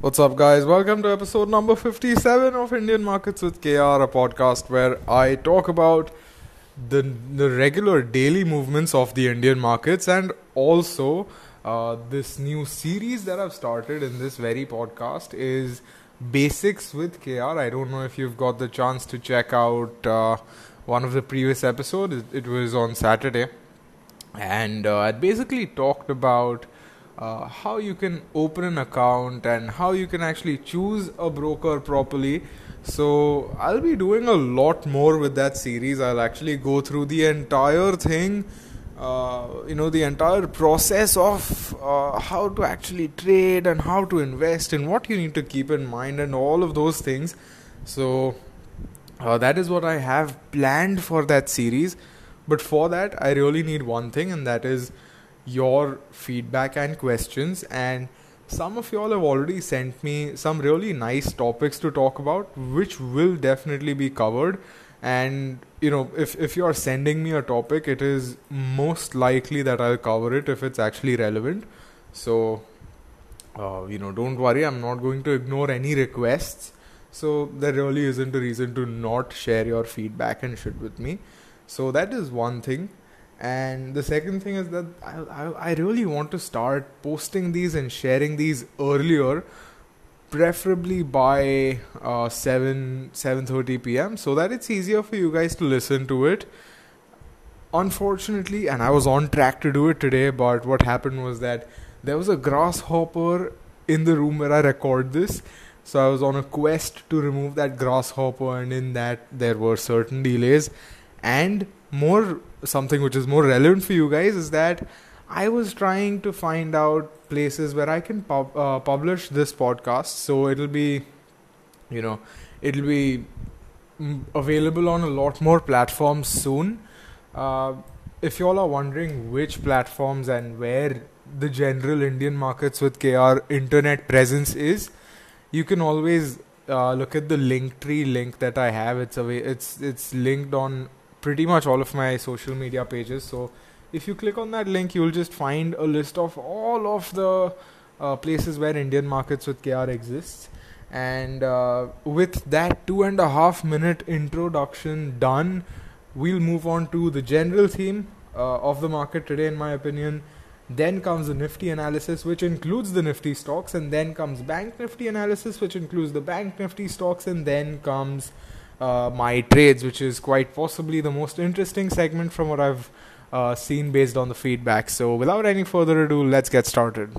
What's up, guys? Welcome to episode number 57 of Indian Markets with KR, a podcast where I talk about the, the regular daily movements of the Indian markets and also uh, this new series that I've started in this very podcast is Basics with KR. I don't know if you've got the chance to check out uh, one of the previous episodes, it, was on Saturday, and uh, I basically talked about uh, how you can open an account and how you can actually choose a broker properly. So, I'll be doing a lot more with that series. I'll actually go through the entire thing, uh, you know, the entire process of uh, how to actually trade and how to invest and what you need to keep in mind and all of those things. So, uh, that is what I have planned for that series. But for that, I really need one thing, and that is your feedback and questions. And some of y'all have already sent me some really nice topics to talk about, which will definitely be covered. And you know, if if you are sending me a topic, it is most likely that I'll cover it if it's actually relevant. So, uh, you know, don't worry, I'm not going to ignore any requests. So there really isn't a reason to not share your feedback and shit with me. So that is one thing and the second thing is that I, I, I, really want to start posting these and sharing these earlier preferably by uh, 7 7.30 pm so that it's easier for you guys to listen to it. Unfortunately and i was on track to do it today but what happened was that there was a grasshopper in the room where i record this so i was on a quest to remove that grasshopper and in that there were certain delays. And more something which is more relevant for you guys is that I was trying to find out places where I can pub- uh, publish this podcast. So it'll be, you know, it'll be mm, available on a lot more platforms soon. Uh, if you all are wondering which platforms and where the general Indian markets with KR internet presence is, you can always uh, look at the Linktree link that I have. It's away. It's it's linked on pretty much all of my social media pages. So if you click on that link, you'll just find a list of all of the uh, places where Indian markets with KR exists. And uh, with that two and a half minute introduction done, we'll move on to the general theme uh, of the market today, in my opinion. Then comes the Nifty analysis, which includes the Nifty stocks, and then comes Bank Nifty analysis, which includes the Bank Nifty stocks, and then comes uh, my trades, which is quite possibly the most interesting segment from what I've uh, seen based on the feedback. So, without any further ado, let's get started.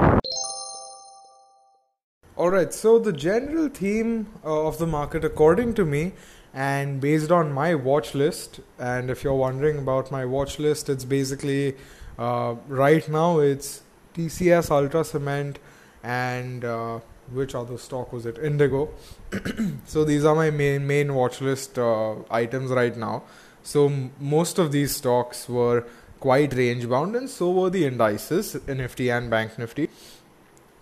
Alright, so the general theme uh, of the market, according to me, and based on my watch list, and if you're wondering about my watch list, it's basically uh, right now it's TCS Ultra Cement and uh, which other stock was it? Indigo. so these are my main main watch list uh, items right now. So m- most of these stocks were quite range bound, and so were the indices, Nifty and Bank Nifty.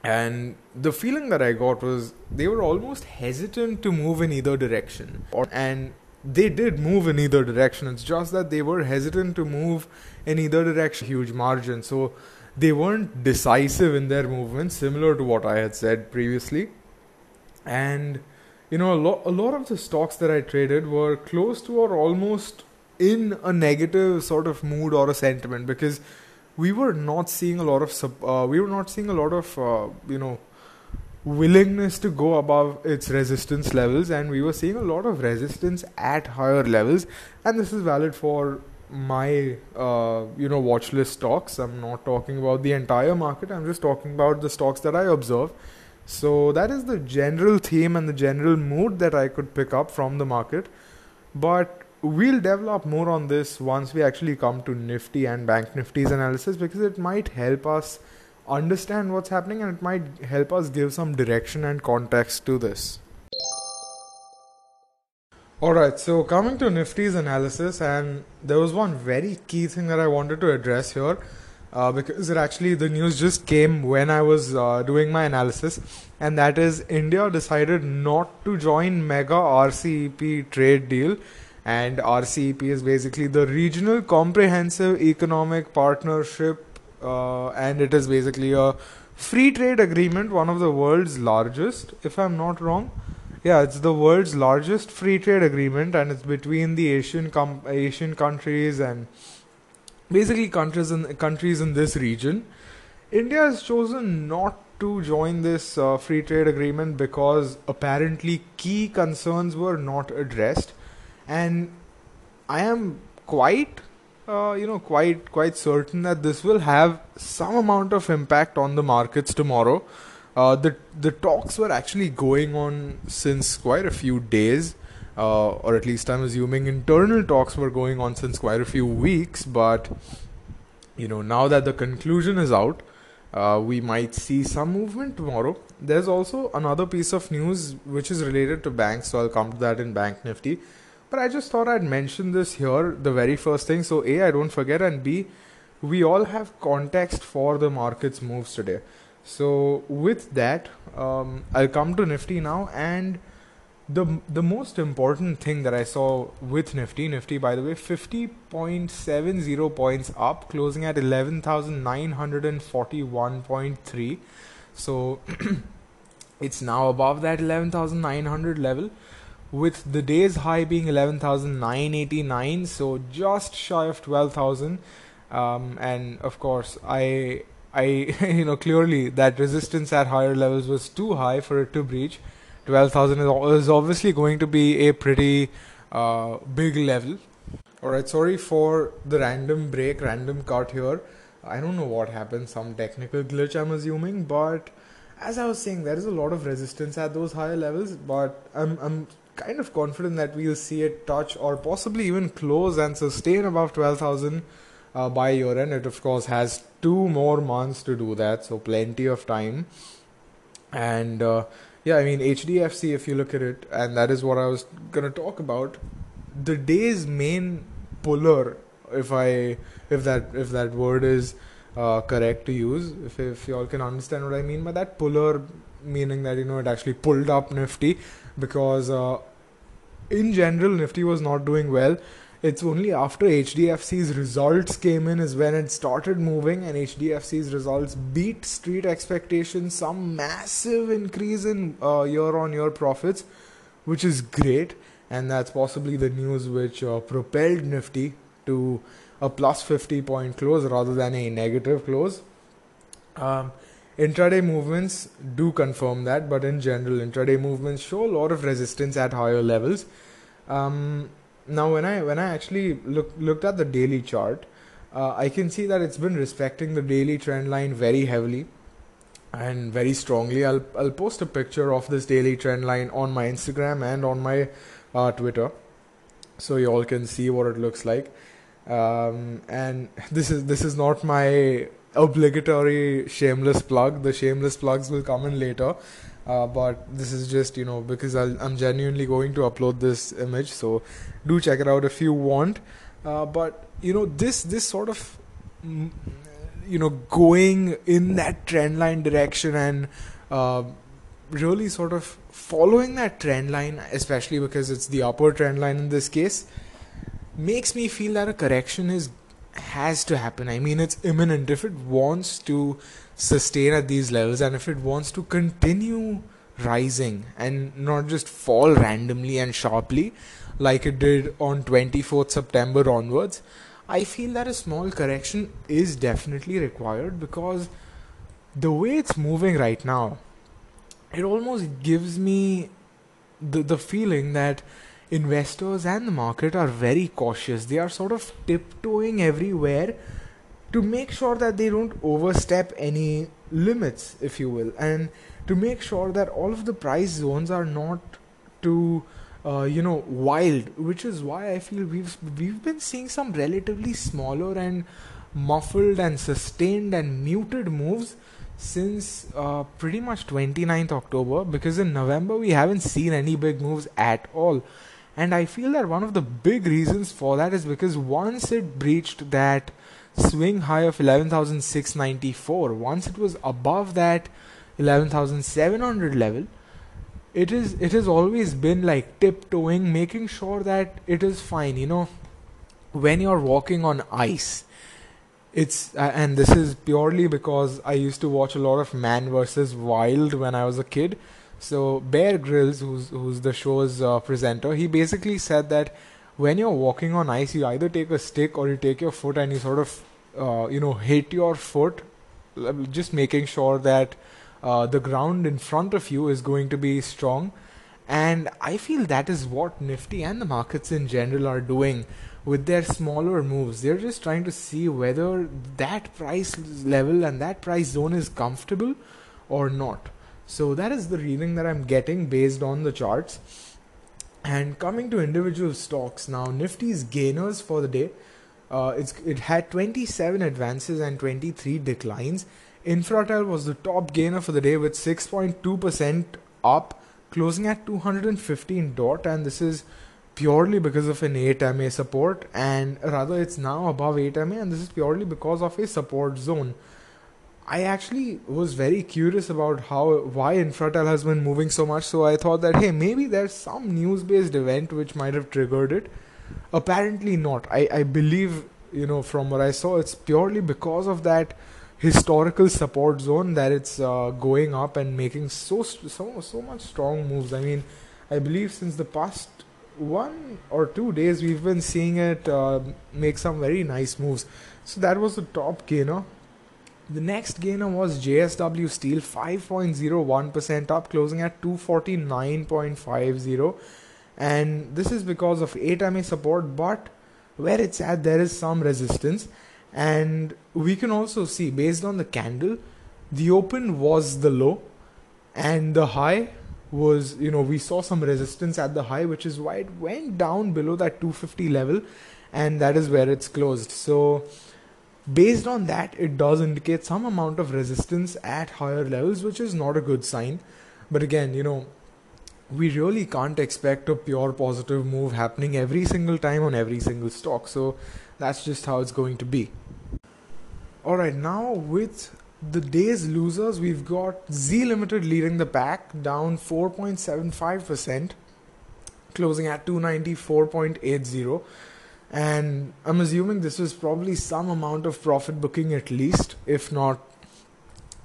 And the feeling that I got was they were almost hesitant to move in either direction, or, and they did move in either direction. It's just that they were hesitant to move in either direction. Huge margin. So they weren't decisive in their movements, similar to what I had said previously. And you know, a lot a lot of the stocks that I traded were close to or almost in a negative sort of mood or a sentiment because we were not seeing a lot of uh, we were not seeing a lot of uh, you know willingness to go above its resistance levels and we were seeing a lot of resistance at higher levels and this is valid for my uh, you know watch list stocks. I'm not talking about the entire market. I'm just talking about the stocks that i observe. So that is the general theme and the general mood that i could pick up from the market. But we'll develop more on this once we actually come to nifty and bank nifty's analysis because it might help us understand what's happening and it might help us give some direction and context to this Alright, so coming to Nifty's analysis, and there was one very key thing that I wanted to address here uh, because it actually the news just came when I was uh, doing my analysis, and that is India decided not to join mega RCEP trade deal, and RCEP is basically the Regional Comprehensive Economic Partnership, uh, and it is basically a free trade agreement, one of the world's largest, if I'm not wrong. Yeah, it's the world's largest free trade agreement, and it's between the Asian com- Asian countries and basically countries in countries in this region. India has chosen not to join this uh, free trade agreement because apparently key concerns were not addressed, and I am quite uh, you know quite quite certain that this will have some amount of impact on the markets tomorrow. Uh, the the talks were actually going on since quite a few days, uh, or at least I'm assuming internal talks were going on since quite a few weeks. But you know now that the conclusion is out, uh, we might see some movement tomorrow. There's also another piece of news which is related to banks, so I'll come to that in Bank Nifty. But I just thought I'd mention this here, the very first thing. So, A, I don't forget, and B, we all have context for the market's moves today. So, with that, um, I'll come to Nifty now. And the the most important thing that I saw with Nifty, Nifty, by the way, 50.70 points up, closing at 11,941.3. So, it's now above that 11,900 level with the day's high being 11,989, so just shy of 12,000. Um, and of course, I, I, you know, clearly that resistance at higher levels was too high for it to breach. 12,000 is obviously going to be a pretty uh, big level. Alright, sorry for the random break, random cut here. I don't know what happened, some technical glitch, I'm assuming, but as I was saying, there is a lot of resistance at those higher levels, but I'm, I'm kind of confident that we'll see it touch or possibly even close and sustain above 12,000 uh, by year end. It, of course, has two more months to do that, so plenty of time. And uh, yeah, I mean, HDFC, if you look at it, and that is what I was going to talk about, the day's main puller, if I if that if that word is uh, correct to use, if if y'all can understand what I mean by that puller, meaning that you know it actually pulled up Nifty because uh, in general Nifty was not doing well. It's only after HDFC's results came in is when it started moving, and HDFC's results beat street expectations. Some massive increase in uh, year-on-year profits, which is great, and that's possibly the news which uh, propelled Nifty to a plus 50 point close rather than a negative close. Um, Intraday movements do confirm that, but in general, intraday movements show a lot of resistance at higher levels. Um, now, when I when I actually look, looked at the daily chart, uh, I can see that it's been respecting the daily trend line very heavily and very strongly. I'll I'll post a picture of this daily trend line on my Instagram and on my uh, Twitter, so you all can see what it looks like. Um, and this is this is not my obligatory shameless plug. The shameless plugs will come in later. Uh, but this is just you know because i am genuinely going to upload this image so do check it out if you want uh, but you know this this sort of mm, you know going in that trend line direction and uh, really sort of following that trend line especially because it's the upper trend line in this case makes me feel that a correction is has to happen. I mean, it's imminent. If it wants to sustain at these levels and if it wants to continue rising and not just fall randomly and sharply like it did on 24th September onwards, I feel that a small correction is definitely required because the way it's moving right now, it almost gives me the the feeling that investors and the market are very cautious. They are sort of tiptoeing everywhere to make sure that they don't overstep any limits, if you will, and to make sure that all of the price zones are not too, uh, you know, wild. Which is why I feel we've we've been seeing some relatively smaller and muffled and sustained and muted moves since uh, pretty much 29th October because in November we haven't seen any big moves at all and I feel that one of the big reasons for that is because once it breached that swing high of 11,694, once it was above that 11,700 level, it is it has always been like tiptoeing, making sure that it is fine. You know, when you're walking on ice, it's uh, and this is purely because I used to watch a lot of Man vs Wild when I was a kid. So Bear Grylls, who's who's the show's uh, presenter, he basically said that when you're walking on ice, you either take a stick or you take your foot and you sort of uh, you know hit your foot, just making sure that uh, the ground in front of you is going to be strong. And I feel that is what Nifty and the markets in general are doing with their smaller moves. They're just trying to see whether that price level and that price zone is comfortable or not. So that is the reading that I'm getting based on the charts. And coming to individual stocks now, Nifty's gainers for the day, uh, it had 27 advances and 23 declines. Infratel was the top gainer for the day with 6.2% up, closing at 215 dot, and this is purely because of an 8 MA support, and rather it's now above 8 MA, and this is purely because of a support zone. I actually was very curious about how why Infratel has been moving so much, so I thought that hey, maybe there's some news-based event which might have triggered it. Apparently not. I, I believe you know from what I saw, it's purely because of that historical support zone that it's uh, going up and making so so so much strong moves. I mean, I believe since the past one or two days we've been seeing it uh, make some very nice moves. So that was the top gainer. The next gainer was JSW Steel, 5.01% up, closing at 249.50. And this is because of 8 MA support, but where it's at, there is some resistance. And we can also see, based on the candle, the open was the low, and the high was you know we saw some resistance at the high which is why it went down below that 250 level and that is where it's closed so based on that it does indicate some amount of resistance at higher levels which is not a good sign but again you know we really can't expect a pure positive move happening every single time on every single stock so that's just how it's going to be all right now with the day's losers, we've got Zee Limited leading the pack, down 4.75%, closing at 294.80. And I'm assuming this was probably some amount of profit booking at least, if not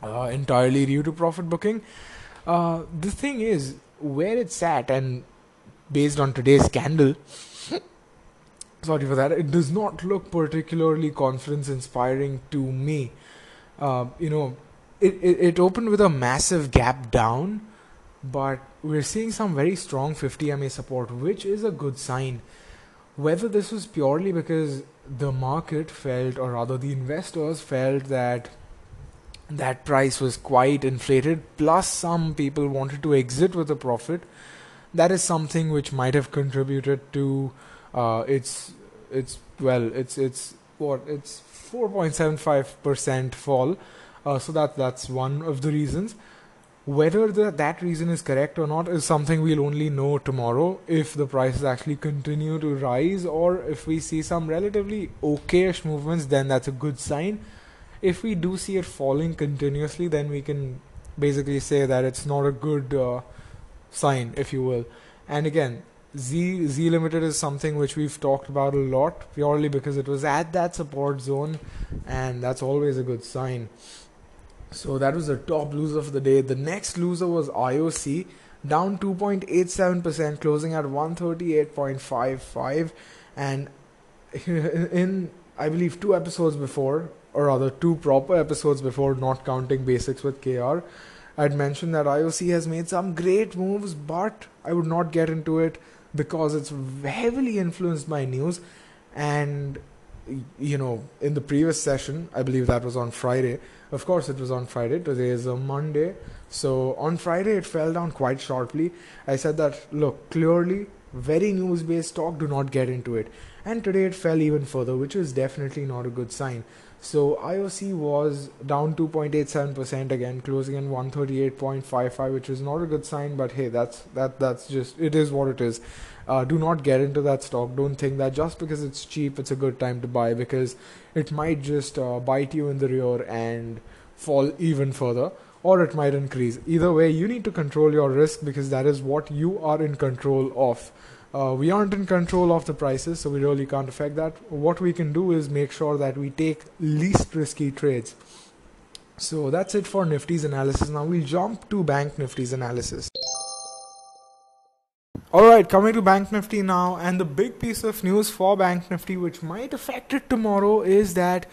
uh, entirely due to profit booking. Uh, the thing is, where it's at, and based on today's candle, sorry for that, it does not look particularly confidence inspiring to me uh, you know, it, it, it opened with a massive gap down, but we're seeing some very strong 50 MA support, which is a good sign. Whether this was purely because the market felt, or rather the investors felt that that price was quite inflated, plus some people wanted to exit with a profit, that is something which might have contributed to uh, its its well, it's it's what it's 4.75% fall. Uh, so that that's one of the reasons. Whether the, that reason is correct or not is something we'll only know tomorrow if the prices actually continue to rise or if we see some relatively okayish movements, then that's a good sign. If we do see it falling continuously, then we can basically say that it's not a good uh, sign, if you will. And again, Z Zee Limited is something which we've talked about a lot purely because it was at that support zone, and that's always a good sign. So that was the top loser of the day. The next loser was IOC, down 2.87%, closing at 138.55. And in, I believe, two episodes before, or rather, two proper episodes before, not counting basics with KR, I'd mentioned that IOC has made some great moves, but I would not get into it because it's heavily influenced by news. And you know in the previous session i believe that was on friday. Of course it was on friday. Today is a monday. So on friday it fell down quite sharply i said that look clearly very news based talk do not get into it. And today it fell even further which is definitely not a good sign so IOC was down 2.87% again, closing in 138.55, which is not a good sign. But hey, that's that that's just it is what it is. Uh, do not get into that stock. Don't think that just because it's cheap, it's a good time to buy because it might just uh, bite you in the rear and fall even further, or it might increase. Either way, you need to control your risk because that is what you are in control of. Uh, we aren't in control of the prices, so we really can't affect that. What we can do is make sure that we take least risky trades. So that's it for Nifty's analysis. Now we'll jump to Bank Nifty's analysis. Alright, coming to Bank Nifty now, and the big piece of news for Bank Nifty, which might affect it tomorrow, is that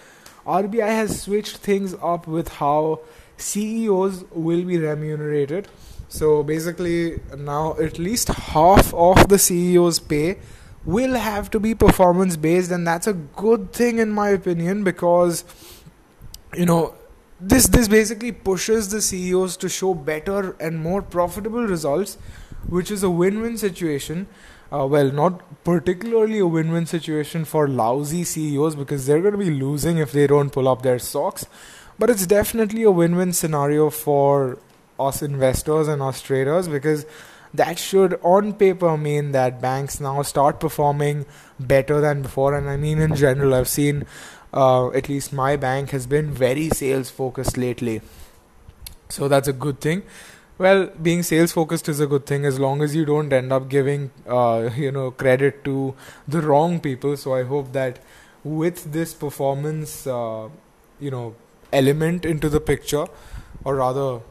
RBI has switched things up with how CEOs will be remunerated. So basically, now at least half of the CEO's pay will have to be performance based, and that's a good thing in my opinion because you know this this basically pushes the CEOs to show better and more profitable results, which is a win-win situation. Uh, well, not particularly a win-win situation for lousy CEOs because they're going to be losing if they don't pull up their socks, but it's definitely a win-win scenario for us investors and us traders because that should on paper mean that banks now start performing better than before. And i mean in general i've seen uh, at least my bank has been very sales focused lately. So that's a good thing. Well being sales focused is a good thing as long as you don't end up giving uh, you know credit to the wrong people. So i hope that with this performance uh, you know element into the picture or rather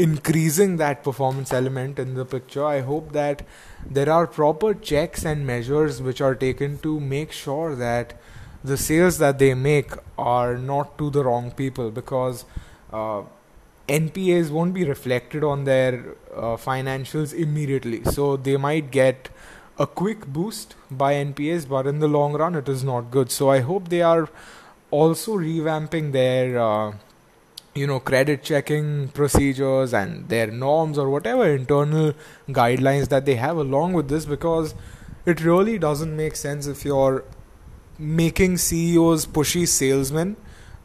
increasing that performance element in the picture. I hope that there are proper checks and measures which are taken to make sure that the sales that they make are not to the wrong people because uh, NPAs won't be reflected on their uh, financials immediately. So they might get a quick boost by NPAs, but in the long run, it is not good. So I hope they are also revamping their. Uh, you know credit checking procedures and their norms or whatever internal guidelines that they have along with this because it really doesn't make sense if you're making CEOs pushy salesmen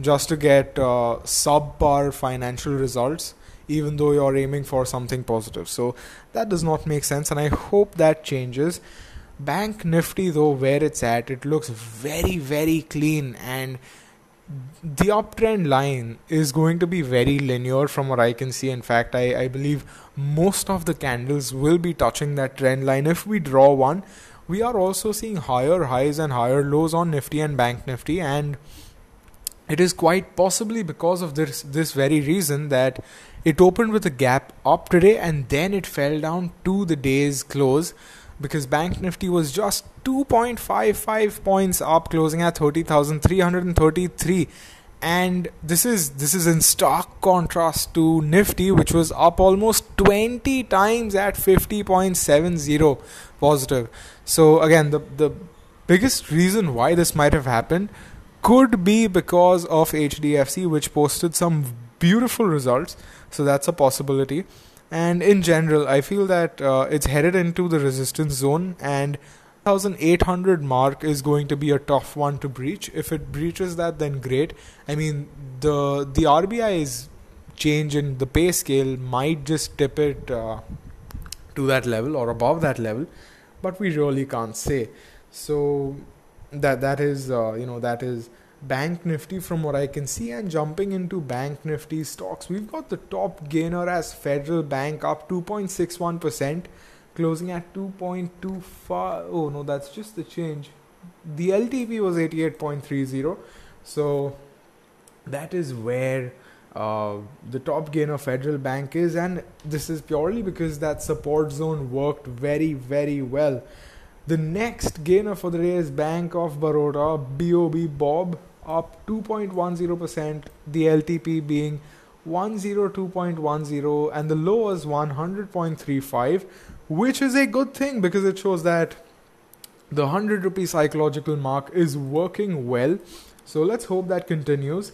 just to get uh, subpar financial results even though you're aiming for something positive. So that does not make sense and i hope that changes. Bank nifty though where it's at it looks very very clean and the uptrend line is going to be very linear from what I can see. In fact, I, I believe most of the candles will be touching that trend line. If we draw one, we are also seeing higher highs and higher lows on Nifty and Bank Nifty, and it is quite possibly because of this this very reason that it opened with a gap up today and then it fell down to the day's close because Bank Nifty was just 2.55 points up, closing at 30,333. And this is this is in stark contrast to Nifty, which was up almost 20 times at 50.70 positive. So again, the the biggest reason why this might have happened could be because of HDFC, which posted some beautiful results. So that's a possibility and in general i feel that uh, it's headed into the resistance zone and 1800 mark is going to be a tough one to breach. If it breaches that then great. I mean the the RBI's change in the pay scale might just tip it uh, to that level or above that level but we really can't say. So that that is uh, you know that is Bank Nifty from what I can see. And jumping into Bank Nifty stocks, we've got the top gainer as Federal Bank up 2.61%, closing at 2.25. Oh no, that's just the change. The LTP was 88.30. So that is where uh, the top gainer Federal Bank is, and this is purely because that support zone worked very, very well. The next gainer for the day is Bank of Baroda, BOB Bob, up 2.10%, the LTP being 102.10 and the low was 100.35 which is a good thing because it shows that the 100 rupee psychological mark is working well. So let's hope that continues.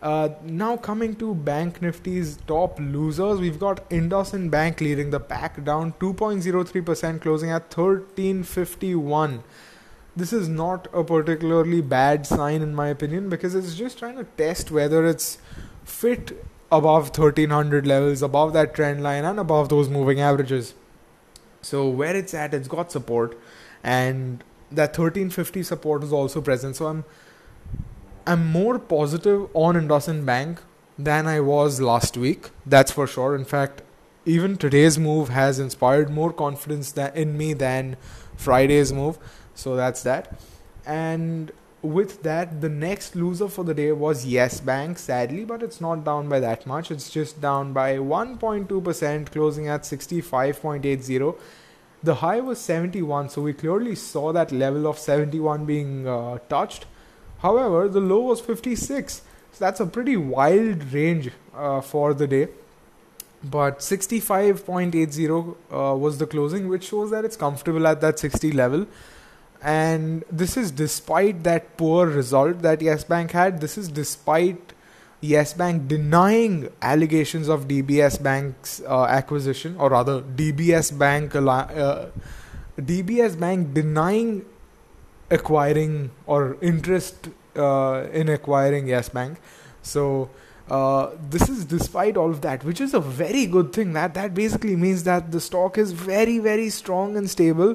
Uh, now coming to bank nifty's top losers we've got IndusInd Bank leading the pack down 2.03% closing at 1351 this is not a particularly bad sign in my opinion because it's just trying to test whether it's fit above 1300 levels above that trend line and above those moving averages. So where it's at it's got support and that 1350 support is also present. So i'm i'm more positive on IndusInd Bank than i was last week that's for sure. In fact even today's move has inspired more confidence in me than Friday's move. So that's that. And with that, the next loser for the day was Yes Bank, sadly, but it's not down by that much. It's just down by 1.2%, closing at 65.80. The high was 71, so we clearly saw that level of 71 being uh, touched. However, the low was 56, so that's a pretty wild range uh, for the day. But 65.80 uh, was the closing, which shows that it's comfortable at that 60 level and this is despite that poor result that Yes Bank had. This is despite Yes Bank denying allegations of DBS Bank's uh, acquisition, or rather, DBS Bank uh, DBS Bank denying acquiring or interest uh, in acquiring Yes Bank. So. Uh, this is despite all of that, which is a very good thing. That that basically means that the stock is very very strong and stable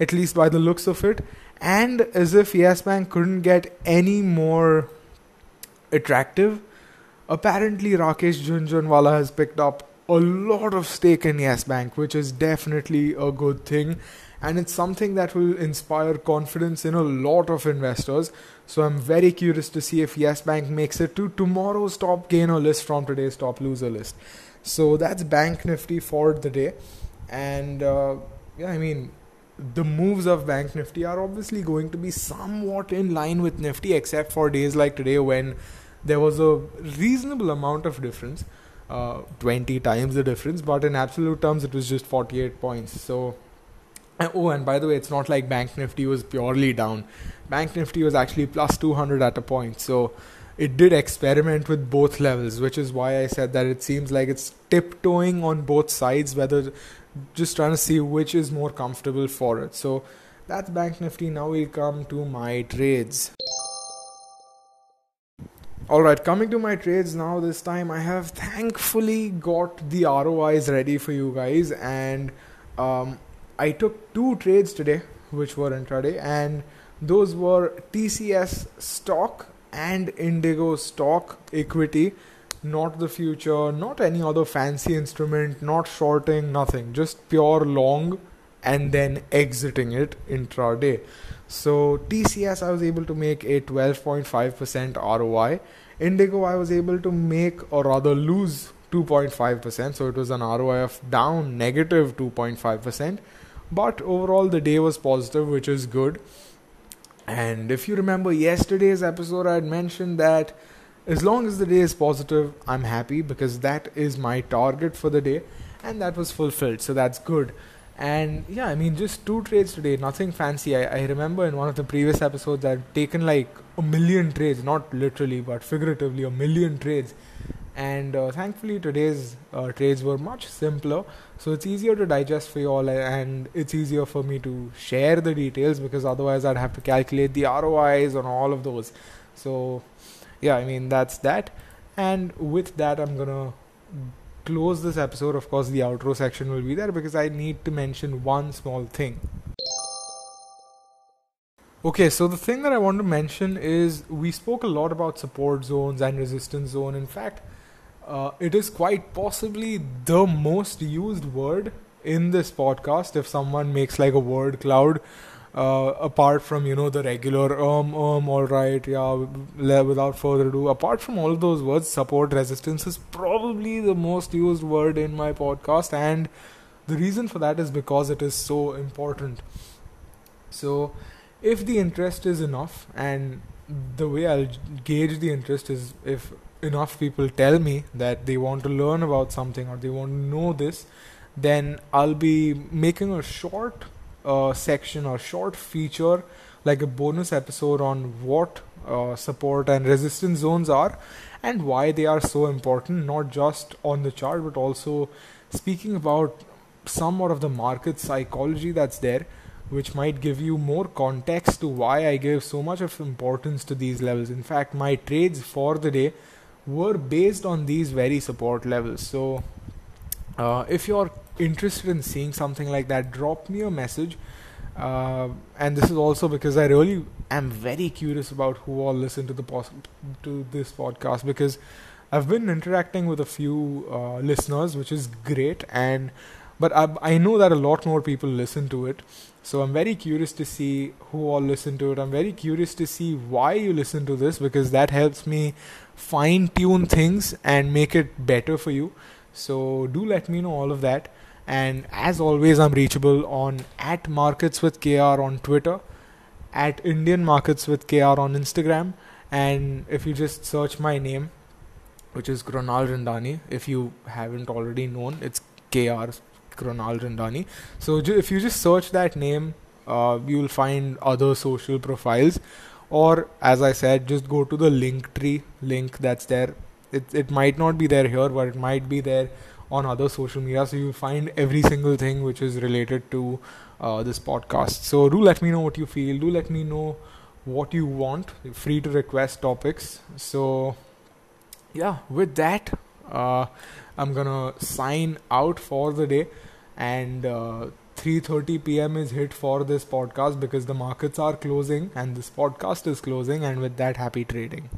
at least by the looks of it. And as if Yes Bank couldn't get any more attractive, apparently Rakesh Jhunjhunwala has picked up a lot of stake in Yes Bank, which is definitely a good thing. And it's something that will inspire confidence in a lot of investors. So I'm very curious to see if Yes Bank makes it to tomorrow's top gainer list from today's top loser list. So that's Bank Nifty for the day. And uh, yeah, I mean, the moves of Bank Nifty are obviously going to be somewhat in line with Nifty, except for days like today when there was a reasonable amount of difference, uh, 20 times the difference, but in absolute terms, it was just 48 points. So, oh, and by the way, it's not like Bank Nifty was purely down. Bank Nifty was actually plus 200 at a point. So, it did experiment with both levels, which is why I said that it seems like it's tiptoeing on both sides, whether just trying to see which is more comfortable for it. So that's Bank Nifty. Now we come to my trades. Alright, coming to my trades now. This time I have thankfully got the ROIs ready for you guys, and um, I took two trades today, which were intraday, and those were TCS stock and Indigo stock equity not the future, not any other fancy instrument, not shorting, nothing, just pure long and then exiting it intraday. So TCS I was able to make a 12.5% ROI. Indigo I was able to make or rather lose 2.5%. So it was an ROI of down negative 2.5%. But overall the day was positive, which is good. And if you remember yesterday's episode, I had mentioned that as long as the day is positive, I'm happy because that is my target for the day and that was fulfilled. So that's good. And yeah, I mean, just two trades today, nothing fancy. I, I remember in one of the previous episodes, I've taken like a million trades, not literally, but figuratively, a million trades. And uh, thankfully, today's uh, trades were much simpler. So it's easier to digest for you all, and it's easier for me to share the details because otherwise, I'd have to calculate the ROIs on all of those. So yeah, I mean, that's that. And with that, I'm gonna close this episode. Of course, the outro section will be there because I need to mention one small thing. Okay, so the thing that I want to mention is we spoke a lot about support zones and resistance zone. In fact, uh, it is quite possibly the most used word in this podcast. If someone makes like a word cloud uh, apart from you know the regular um um all right yeah without further ado apart from all those words support resistance is probably the most used word in my podcast. And the reason for that is because it is so important. So if the interest is enough and the way I'll gauge the interest is if enough people tell me that they want to learn about something or they want to know this then I'll be making a short uh, section or short feature like a bonus episode on what uh, support and resistance zones are and why they are so important not just on the chart but also speaking about somewhat of the market psychology that's there which might give you more context to why I give so much of importance to these levels. In fact, my trades for the day were based on these very support levels. So, uh, if you're interested in seeing something like that, drop me a message. Uh, and this is also because I really am very curious about who all listen to the pos- to this podcast because I've been interacting with a few uh, listeners, which is great, and but I, I know that a lot more people listen to it. So I'm very curious to see who all listen to it. I'm very curious to see why you listen to this because that helps me fine tune things and make it better for you. So do let me know all of that. And as always, I'm reachable on at Markets with KR on Twitter, at Indian Markets with KR on Instagram, and if you just search my name, which is Kronal Rindani, if you haven't already known, it's KR Kronal Rindani. So if you just search that name, uh, you'll find other social profiles, or as I said, just go to the Linktree link that's there. It it might not be there here, but it might be there on other social media. So you'll find every single thing which is related to uh, this podcast. So do let me know what you feel. Do let me know what you want. You're free to request topics. So yeah, with that, uh, I'm gonna sign out for the day, and uh, 3:30 p.m. is hit for this podcast because the markets are closing and this podcast is closing. And with that, happy trading.